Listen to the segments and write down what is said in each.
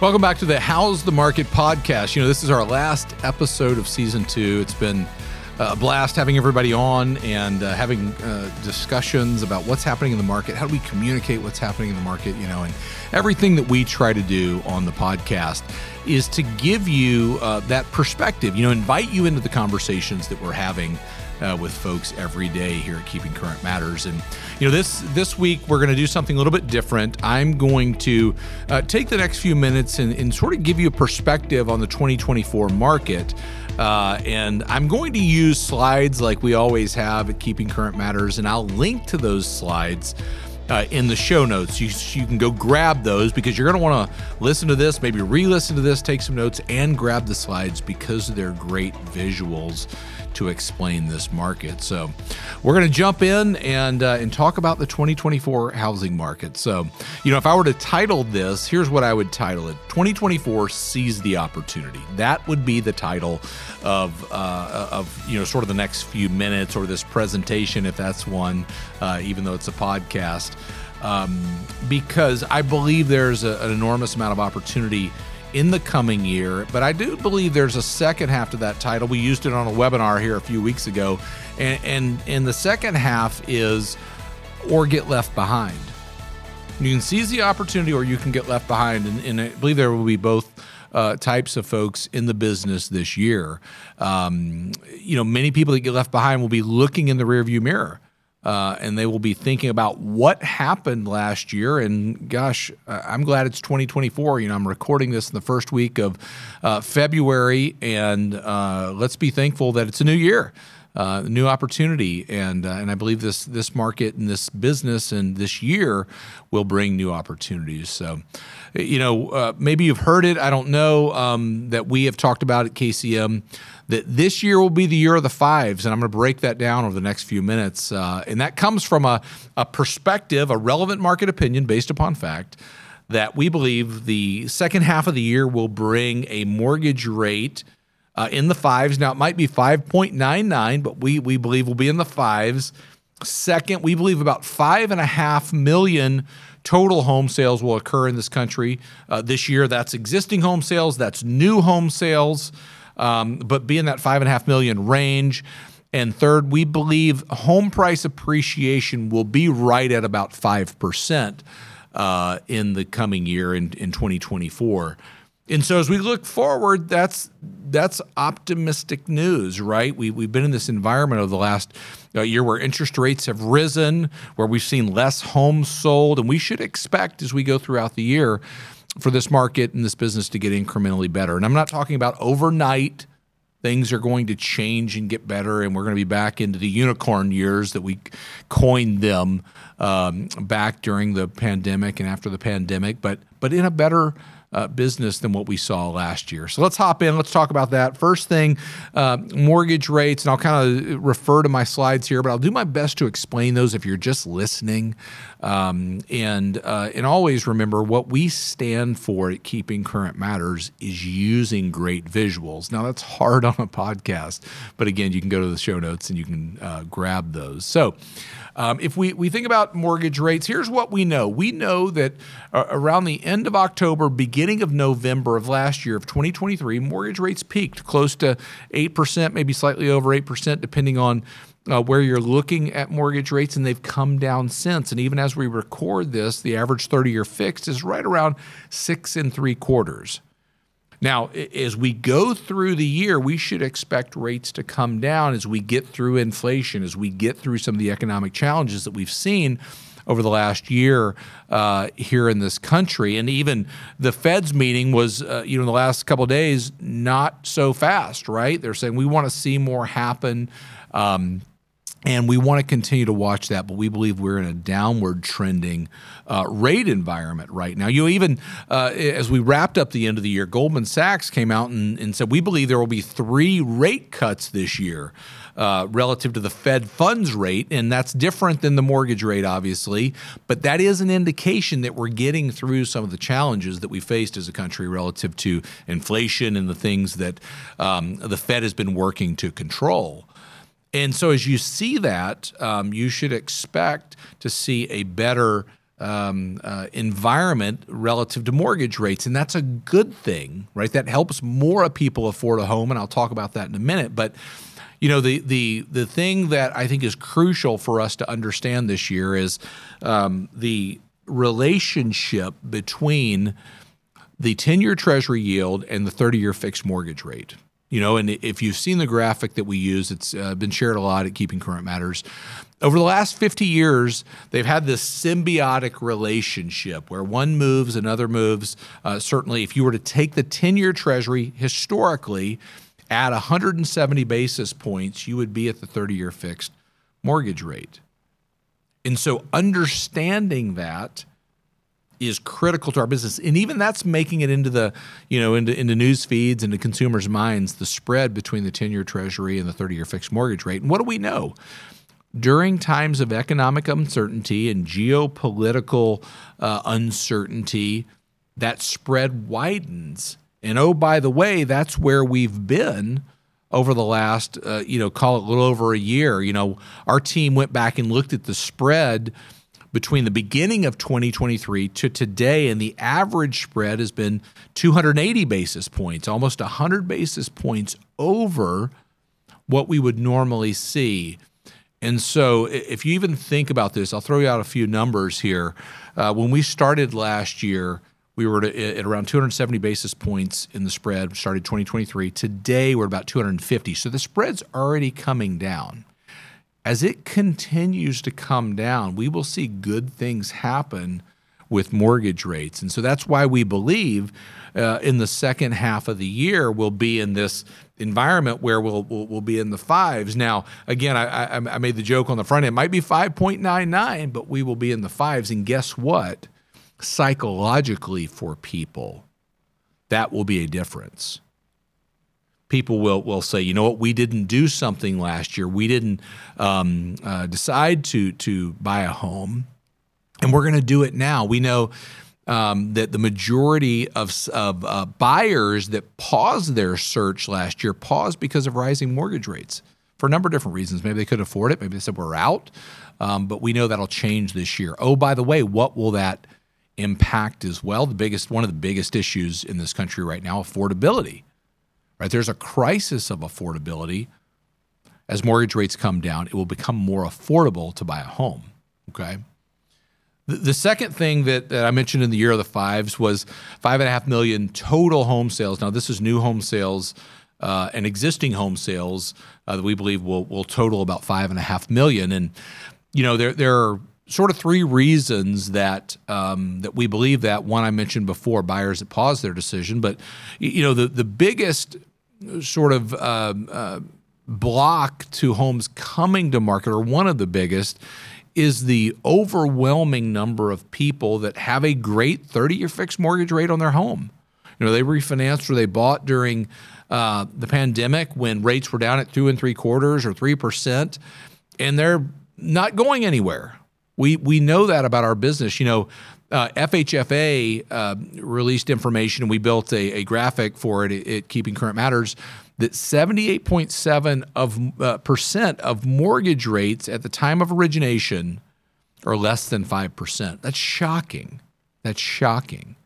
Welcome back to the How's the Market podcast. You know, this is our last episode of season two. It's been a blast having everybody on and uh, having uh, discussions about what's happening in the market. How do we communicate what's happening in the market? You know, and everything that we try to do on the podcast is to give you uh, that perspective, you know, invite you into the conversations that we're having uh, with folks every day here at Keeping Current Matters. And you know, this this week we're going to do something a little bit different. I'm going to uh, take the next few minutes and, and, sort of give you a perspective on the 2024 market. Uh, and I'm going to use slides like we always have at Keeping Current Matters, and I'll link to those slides. Uh, in the show notes. You, you can go grab those because you're going to want to listen to this, maybe re listen to this, take some notes, and grab the slides because they're great visuals to explain this market. So, we're going to jump in and uh, and talk about the 2024 housing market. So, you know, if I were to title this, here's what I would title it: 2024 seize the opportunity. That would be the title of uh, of you know sort of the next few minutes or this presentation, if that's one, uh, even though it's a podcast. Um, because I believe there's a, an enormous amount of opportunity in the coming year. But I do believe there's a second half to that title. We used it on a webinar here a few weeks ago, and and, and the second half is or get left behind. You can seize the opportunity, or you can get left behind, and, and I believe there will be both. Uh, types of folks in the business this year. Um, you know, many people that get left behind will be looking in the rearview mirror uh, and they will be thinking about what happened last year. And gosh, I'm glad it's 2024. You know, I'm recording this in the first week of uh, February, and uh, let's be thankful that it's a new year. Uh, new opportunity, and uh, and I believe this this market and this business and this year will bring new opportunities. So, you know, uh, maybe you've heard it. I don't know um, that we have talked about at KCM that this year will be the year of the fives, and I'm going to break that down over the next few minutes. Uh, and that comes from a, a perspective, a relevant market opinion based upon fact, that we believe the second half of the year will bring a mortgage rate uh, in the fives. Now, it might be 5.99, but we, we believe will be in the fives. Second, we believe about five and a half million total home sales will occur in this country uh, this year. That's existing home sales, that's new home sales um, but be in that five and a half million range. And third, we believe home price appreciation will be right at about 5% uh, in the coming year in, in 2024. And so as we look forward, that's that's optimistic news, right? We, we've been in this environment over the last uh, year where interest rates have risen, where we've seen less homes sold, and we should expect as we go throughout the year for this market and this business to get incrementally better. And I'm not talking about overnight. Things are going to change and get better, and we're going to be back into the unicorn years that we coined them um, back during the pandemic and after the pandemic, but but in a better uh, business than what we saw last year. So let's hop in. Let's talk about that. First thing, uh, mortgage rates, and I'll kind of refer to my slides here, but I'll do my best to explain those if you're just listening. Um, and uh, and always remember what we stand for at Keeping Current Matters is using great visuals. Now that's hard on a podcast, but again, you can go to the show notes and you can uh, grab those. So. Um, if we, we think about mortgage rates, here's what we know. We know that uh, around the end of October, beginning of November of last year, of 2023, mortgage rates peaked close to 8%, maybe slightly over 8%, depending on uh, where you're looking at mortgage rates, and they've come down since. And even as we record this, the average 30 year fixed is right around six and three quarters. Now, as we go through the year, we should expect rates to come down as we get through inflation, as we get through some of the economic challenges that we've seen over the last year uh, here in this country. And even the Fed's meeting was, uh, you know, in the last couple of days, not so fast, right? They're saying we want to see more happen. Um, and we want to continue to watch that, but we believe we're in a downward trending uh, rate environment right now. You know, even uh, as we wrapped up the end of the year, Goldman Sachs came out and, and said we believe there will be three rate cuts this year. Uh, relative to the Fed funds rate, and that's different than the mortgage rate, obviously. But that is an indication that we're getting through some of the challenges that we faced as a country relative to inflation and the things that um, the Fed has been working to control. And so, as you see that, um, you should expect to see a better um, uh, environment relative to mortgage rates, and that's a good thing, right? That helps more people afford a home, and I'll talk about that in a minute. But you know, the the the thing that I think is crucial for us to understand this year is um, the relationship between the 10-year Treasury yield and the 30-year fixed mortgage rate. You know, and if you've seen the graphic that we use, it's uh, been shared a lot at Keeping Current Matters. Over the last 50 years, they've had this symbiotic relationship where one moves, another moves. Uh, certainly, if you were to take the 10 year Treasury historically, at 170 basis points, you would be at the 30 year fixed mortgage rate. And so, understanding that is critical to our business. And even that's making it into the, you know, into, into news feeds, into consumers' minds, the spread between the 10 year treasury and the 30 year fixed mortgage rate. And what do we know? During times of economic uncertainty and geopolitical uh, uncertainty, that spread widens. And oh, by the way, that's where we've been over the last, uh, you know, call it a little over a year. You know, our team went back and looked at the spread between the beginning of 2023 to today, and the average spread has been 280 basis points, almost 100 basis points over what we would normally see. And so, if you even think about this, I'll throw you out a few numbers here. Uh, when we started last year, we were at around 270 basis points in the spread, started 2023. Today, we're about 250. So the spread's already coming down as it continues to come down, we will see good things happen with mortgage rates. And so that's why we believe uh, in the second half of the year we'll be in this environment where we'll, we'll, we'll be in the fives. Now, again, I, I, I made the joke on the front end, it might be 5.99, but we will be in the fives. And guess what? Psychologically, for people, that will be a difference people will will say, you know what, we didn't do something last year. We didn't um, uh, decide to to buy a home, and we're going to do it now. We know. Um, that the majority of, of uh, buyers that paused their search last year paused because of rising mortgage rates for a number of different reasons. Maybe they couldn't afford it. Maybe they said we're out. Um, but we know that'll change this year. Oh, by the way, what will that impact as well? The biggest, one of the biggest issues in this country right now, affordability right? There's a crisis of affordability. As mortgage rates come down, it will become more affordable to buy a home. Okay. The, the second thing that, that I mentioned in the year of the fives was five and a half million total home sales. Now, this is new home sales uh, and existing home sales uh, that we believe will, will total about five and a half million. And, you know, there, there are sort of three reasons that um, that we believe that. One I mentioned before, buyers that pause their decision, but you know the the biggest sort of uh, uh, block to homes coming to market, or one of the biggest, is the overwhelming number of people that have a great 30 year fixed mortgage rate on their home. You know, they refinanced or they bought during uh, the pandemic when rates were down at two and three quarters or 3%, and they're not going anywhere. We, we know that about our business. You know, uh, FHFA uh, released information, and we built a, a graphic for it at, Keeping Current Matters that 78.7 of uh, percent of mortgage rates at the time of origination are less than five percent. That's shocking. That's shocking.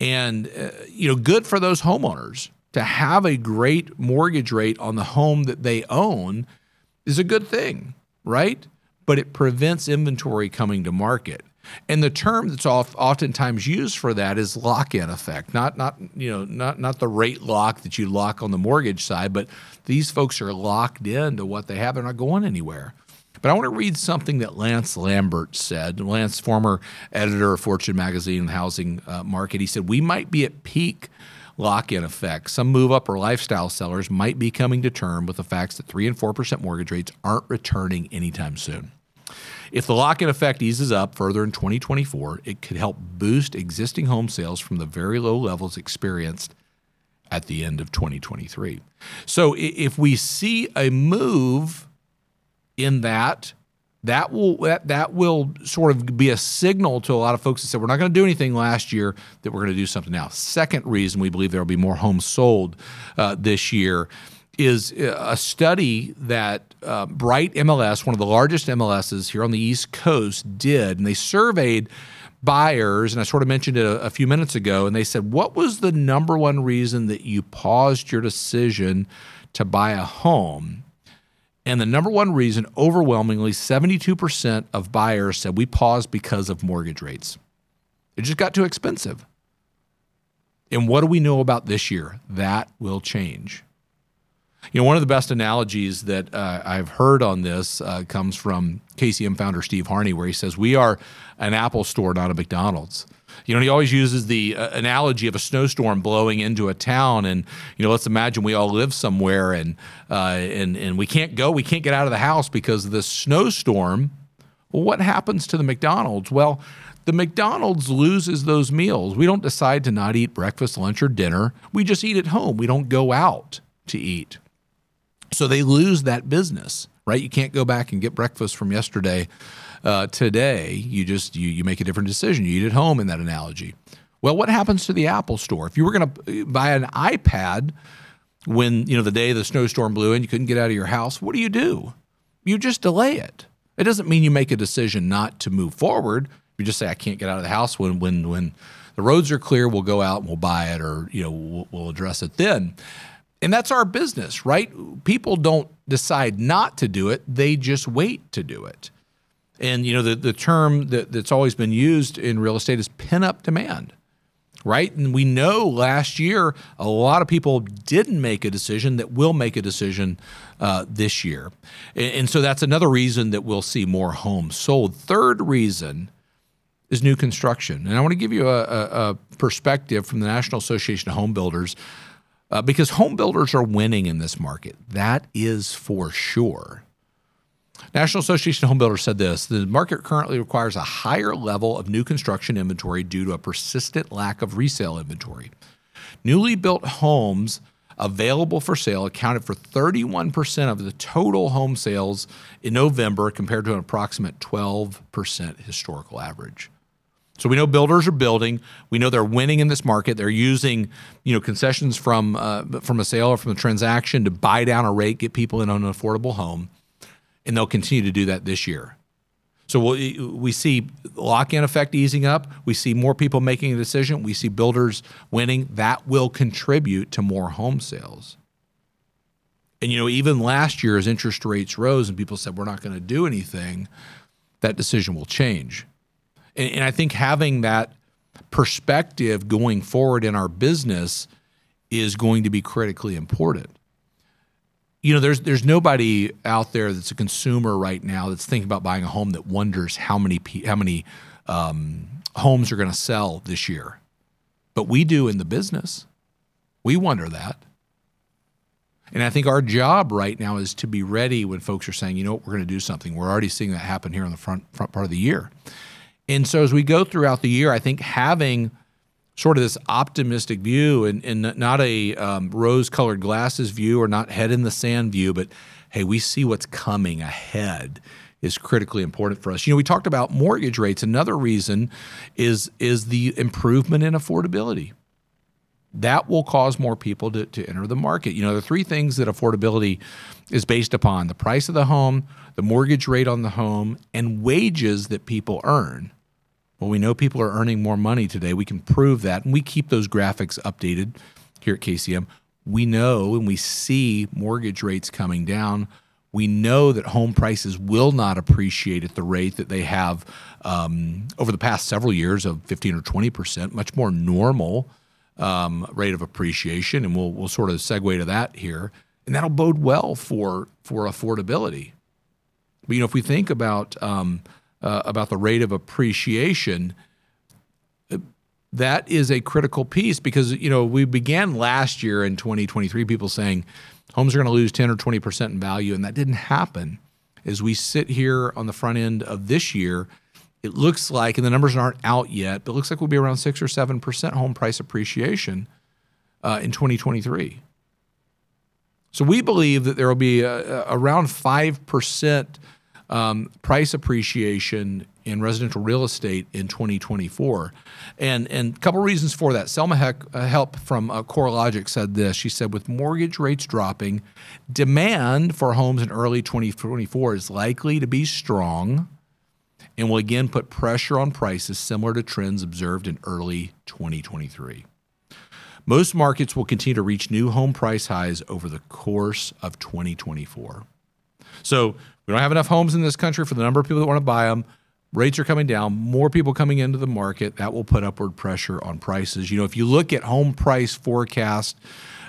And uh, you know, good for those homeowners to have a great mortgage rate on the home that they own is a good thing, right? But it prevents inventory coming to market. And the term that's oftentimes used for that is lock-in effect, not not you know not not the rate lock that you lock on the mortgage side, but these folks are locked into what they have; they're not going anywhere. But I want to read something that Lance Lambert said. Lance, former editor of Fortune magazine and housing uh, market, he said we might be at peak lock-in effect. Some move-up or lifestyle sellers might be coming to term with the facts that three and four percent mortgage rates aren't returning anytime soon. If the lock in effect eases up further in 2024, it could help boost existing home sales from the very low levels experienced at the end of 2023. So if we see a move in that, that will that, that will sort of be a signal to a lot of folks that said we're not going to do anything last year that we're going to do something now. Second reason we believe there will be more homes sold uh, this year is a study that uh, Bright MLS, one of the largest MLSs here on the East Coast, did, and they surveyed buyers, and I sort of mentioned it a, a, few minutes ago, and they said, What was the number one reason that you paused your decision to buy a home? And the number one reason, overwhelmingly, 72% of buyers said we paused because of mortgage rates. It just got too expensive. And what do we know about this year? That will change. You know, one of the best analogies that uh, I've heard on this uh, comes from KCM founder Steve Harney, where he says, We are an Apple store, not a McDonald's. You know, he always uses the uh, analogy of a snowstorm blowing into a town, and you know, let's imagine we all live somewhere, and uh, and and we can't go, we can't get out of the house because of the snowstorm. Well, what happens to the McDonald's? Well, the McDonald's loses those meals. We don't decide to not eat breakfast, lunch, or dinner. We just eat at home. We don't go out to eat. So they lose that business, right? You can't go back and get breakfast from yesterday uh, today. You just you you make a different decision. You eat at home in that analogy. Well, what happens to the Apple Store if you were going to buy an iPad when you know the day the snowstorm blew and you couldn't get out of your house? What do you do? You just delay it. It doesn't mean you make a decision not to move forward. You just say I can't get out of the house when when when the roads are clear. We'll go out and we'll buy it, or you know we'll, we'll address it then. And that's our business, right? People don't decide not to do it, they just wait to do it. And you know, the, the term that, that's always been used in real estate is pent up demand. Right. And we know last year a lot of people didn't make a decision that will make a decision uh, this year. And, and so that's another reason that we'll see more homes sold. Third reason is new construction. And I want to give you a, a, a perspective from the National Association of Home Builders uh, because home builders are winning in this market. That is for sure. National Association of Home Builders said this the market currently requires a higher level of new construction inventory due to a persistent lack of resale inventory. Newly built homes available for sale accounted for 31% of the total home sales in November compared to an approximate 12% historical average. So we know builders are building. We know they're winning in this market. They're using, you know, concessions from uh, from a sale or from a transaction to buy down a rate, get people in an affordable home, and they'll continue to do that this year. So we we see lock-in effect easing up. We see more people making a decision. We see builders winning. That will contribute to more home sales. And you know, even last year, as interest rates rose and people said we're not going to do anything, that decision will change. And, and I think having that perspective going forward in our business is going to be critically important. You know, there's there's nobody out there that's a consumer right now that's thinking about buying a home that wonders how many how many um, homes are going to sell this year, but we do in the business. We wonder that. And I think our job right now is to be ready when folks are saying, you know what, we're going to do something. We're already seeing that happen here in the front front part of the year. And so as we go throughout the year, I think having sort of this optimistic view and, and not a um, rose colored glasses view or not head in the sand view, but hey, we see what's coming ahead is critically important for us. You know, we talked about mortgage rates. Another reason is is the improvement in affordability. That will cause more people to, to enter the market. You know, the three things that affordability is based upon the price of the home, the mortgage rate on the home, and wages that people earn. Well, we know people are earning more money today. We can prove that, and we keep those graphics updated here at KCM. We know and we see mortgage rates coming down. We know that home prices will not appreciate at the rate that they have um, over the past several years of 15 or 20 percent, much more normal um, rate of appreciation. And we'll, we'll sort of segue to that here. And that'll bode well for, for affordability. But, you know, if we think about um, uh, about the rate of appreciation, that is a critical piece because you know we began last year in 2023 people saying homes are going to lose 10 or 20 percent in value and that didn't happen. As we sit here on the front end of this year it looks like and the numbers aren't out yet but it looks like we'll be around 6 or 7 percent home price appreciation uh, in 2023 so we believe that there will be a, a around 5 percent um, price appreciation in residential real estate in 2024. And and a couple reasons for that. Selma Hepp, uh, Hepp from uh, CoreLogic said this. She said, with mortgage rates dropping, demand for homes in early 2024 is likely to be strong and will again put pressure on prices similar to trends observed in early 2023. Most markets will continue to reach new home price highs over the course of 2024. So we don't have enough homes in this country for the number of people that want to buy them. Rates are coming down, more people coming into the market. That will put upward pressure on prices. You know, if you look at home price forecast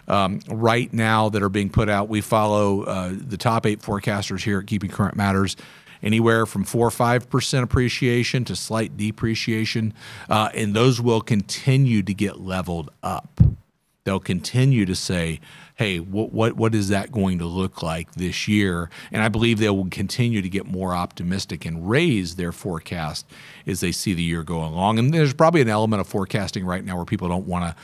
um, right now that are being put out, we follow uh, the top eight forecasters here at Keeping Current Matters anywhere from 4 or 5% appreciation to slight depreciation. Uh, and those will continue to get leveled up. They'll continue to say, hey, what, what, what is that going to look like this year? And I believe they will continue to get more optimistic and raise their forecast as they see the year go along. And there's probably an element of forecasting right now where people don't want to,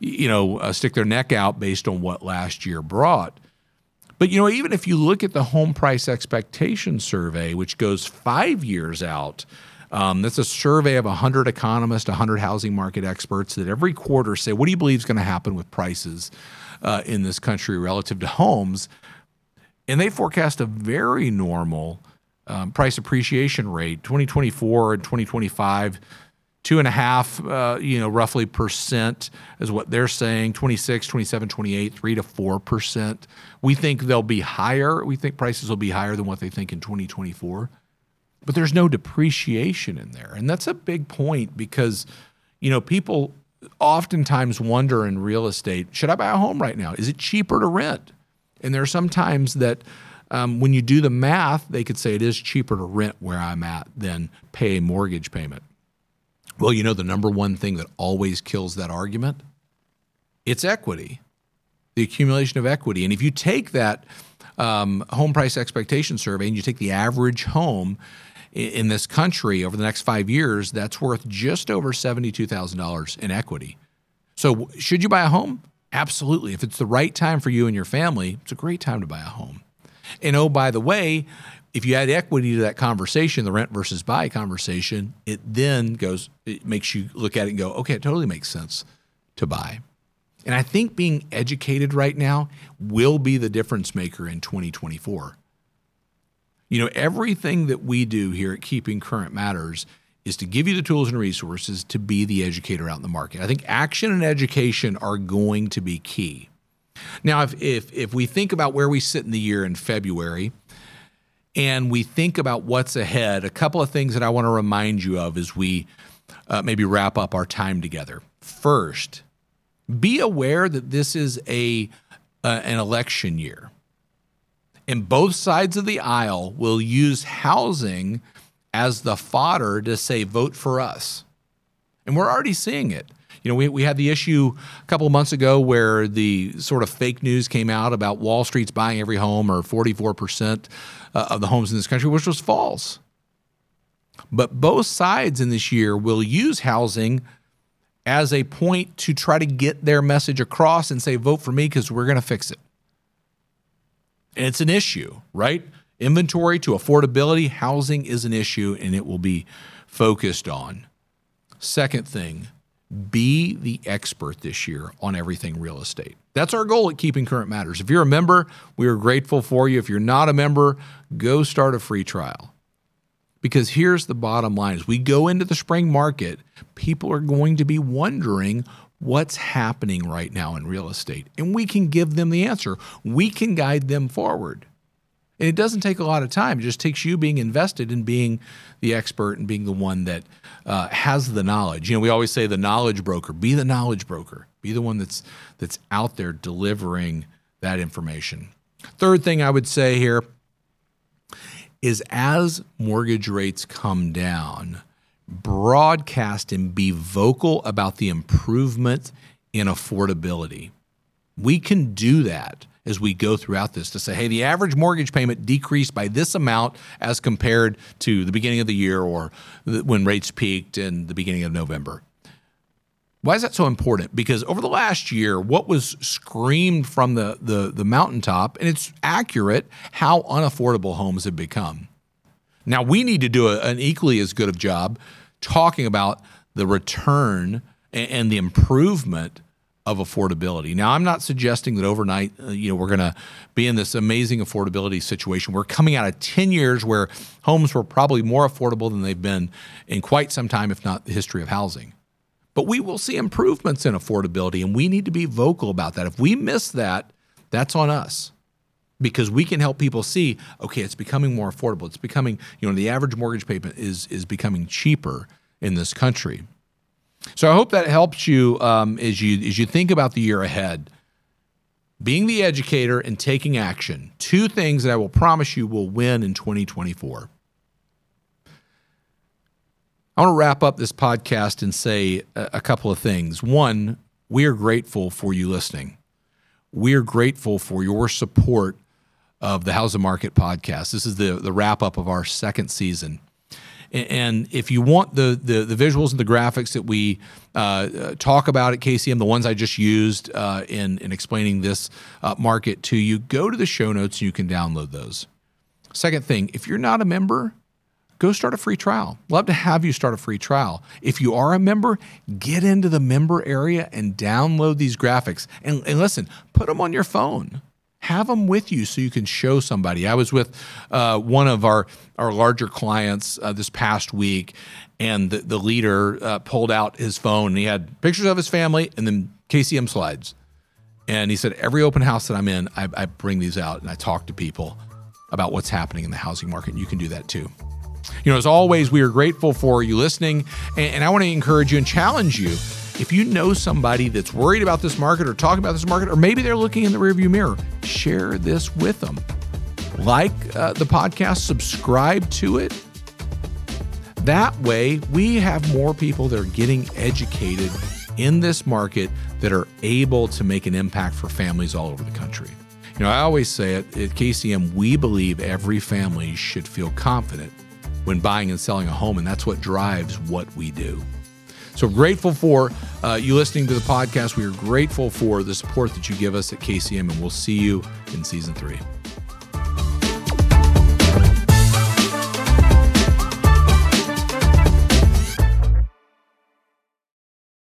you know, uh, stick their neck out based on what last year brought. But you know, even if you look at the home price expectation survey, which goes five years out, um, that's a survey of 100 economists, 100 housing market experts that every quarter say, what do you believe is going to happen with prices uh, in this country relative to homes? And they forecast a very normal um, price appreciation rate, 2024 and 2025 two and a half, uh, you know, roughly percent is what they're saying 26, 27, 28, three to four percent. We think they'll be higher. We think prices will be higher than what they think in 2024. But there's no depreciation in there. And that's a big point because, you know, people oftentimes wonder in real estate should I buy a home right now? Is it cheaper to rent? And there are some times that um, when you do the math, they could say it is cheaper to rent where I'm at than pay a mortgage payment. Well, you know, the number one thing that always kills that argument? It's equity, the accumulation of equity. And if you take that um, home price expectation survey and you take the average home in this country over the next five years, that's worth just over $72,000 in equity. So, should you buy a home? Absolutely. If it's the right time for you and your family, it's a great time to buy a home. And oh, by the way, if you add equity to that conversation, the rent versus buy conversation, it then goes, it makes you look at it and go, okay, it totally makes sense to buy. And I think being educated right now will be the difference maker in 2024. You know, everything that we do here at Keeping Current Matters is to give you the tools and resources to be the educator out in the market. I think action and education are going to be key. Now, if, if, if we think about where we sit in the year in February, and we think about what's ahead, a couple of things that I want to remind you of as we uh, maybe wrap up our time together. First, be aware that this is a uh, an election year, and both sides of the aisle will use housing as the fodder to say vote for us, and we're already seeing it. You know, we, we had the issue a couple of months ago where the sort of fake news came out about Wall Street's buying every home or 44% uh, of the homes in this country, which was false. But both sides in this year will use housing as a point to try to get their message across and say, vote for me because we're going to fix it. It's an issue, right? Inventory to affordability, housing is an issue and it will be focused on. Second thing, be the expert this year on everything real estate. That's our goal at Keeping Current Matters. If you're a member, we are grateful for you. If you're not a member, go start a free trial. Because here's the bottom line as we go into the spring market, people are going to be wondering what's happening right now in real estate. And we can give them the answer. We can guide them forward. And it doesn't take a lot of time. It just takes you being invested in being the expert and being the one that uh, has the knowledge. You know, we always say the knowledge broker. Be the knowledge broker. Be the one that's that's out there delivering that information. Third thing I would say here is as mortgage rates come down, broadcast and be vocal about the improvement in affordability. We can do that as we go throughout this to say, hey, the average mortgage payment decreased by this amount as compared to the beginning of the year or when rates peaked in the beginning of November. Why is that so important? Because over the last year, what was screamed from the, the, the mountaintop, and it's accurate, how unaffordable homes have become. Now, we need to do a, an equally as good of job talking about the return and, the improvement of affordability. Now, I'm not suggesting that overnight, uh, you know, we're going to be in this amazing affordability situation. We're coming out of 10 years where homes were probably more affordable than they've been in quite some time, if not the history of housing. But we will see improvements in affordability, and we need to be vocal about that. If we miss that, that's on us because we can help people see okay it's becoming more affordable. It's becoming you know the average mortgage payment is is becoming cheaper in this country. So i hope that helps you um, as you as you think about the year ahead. Being the educator and taking action two things that i will promise you will win in 2024 i want to wrap up this podcast and say a, a couple of things. One we are grateful for you listening. We are grateful for your support of the How's the Market podcast. This is the the wrap up of our second season. And if you want the, the, the visuals and the graphics that we uh, talk about at KCM, the ones I just used uh, in in explaining this uh, market to you, go to the show notes and you can download those. Second thing, if you're not a member, go start a free trial. Love to have you start a free trial. If you are a member, get into the member area and download these graphics. And, and listen, put them on your phone have them with you so you can show somebody. I was with uh, one of our, our larger clients uh, this past week, and the, the leader uh, pulled out his phone and he had pictures of his family and then KCM slides. And he said, Every open house that I'm in, I, I bring these out and I talk to people about what's happening in the housing market. And you can do that too. You know, as always, we are grateful for you listening. And, and I want to encourage you and challenge you if you know somebody that's worried about this market or talking about this market, or maybe they're looking in the rearview mirror, share this with them. Like uh, the podcast, subscribe to it. That way, we have more people that are getting educated in this market that are able to make an impact for families all over the country. You know, I always say it at KCM, we believe every family should feel confident when buying and selling a home, and that's what drives what we do. So grateful for uh, you listening to the podcast. We are grateful for the support that you give us at KCM, and we'll see you in season three.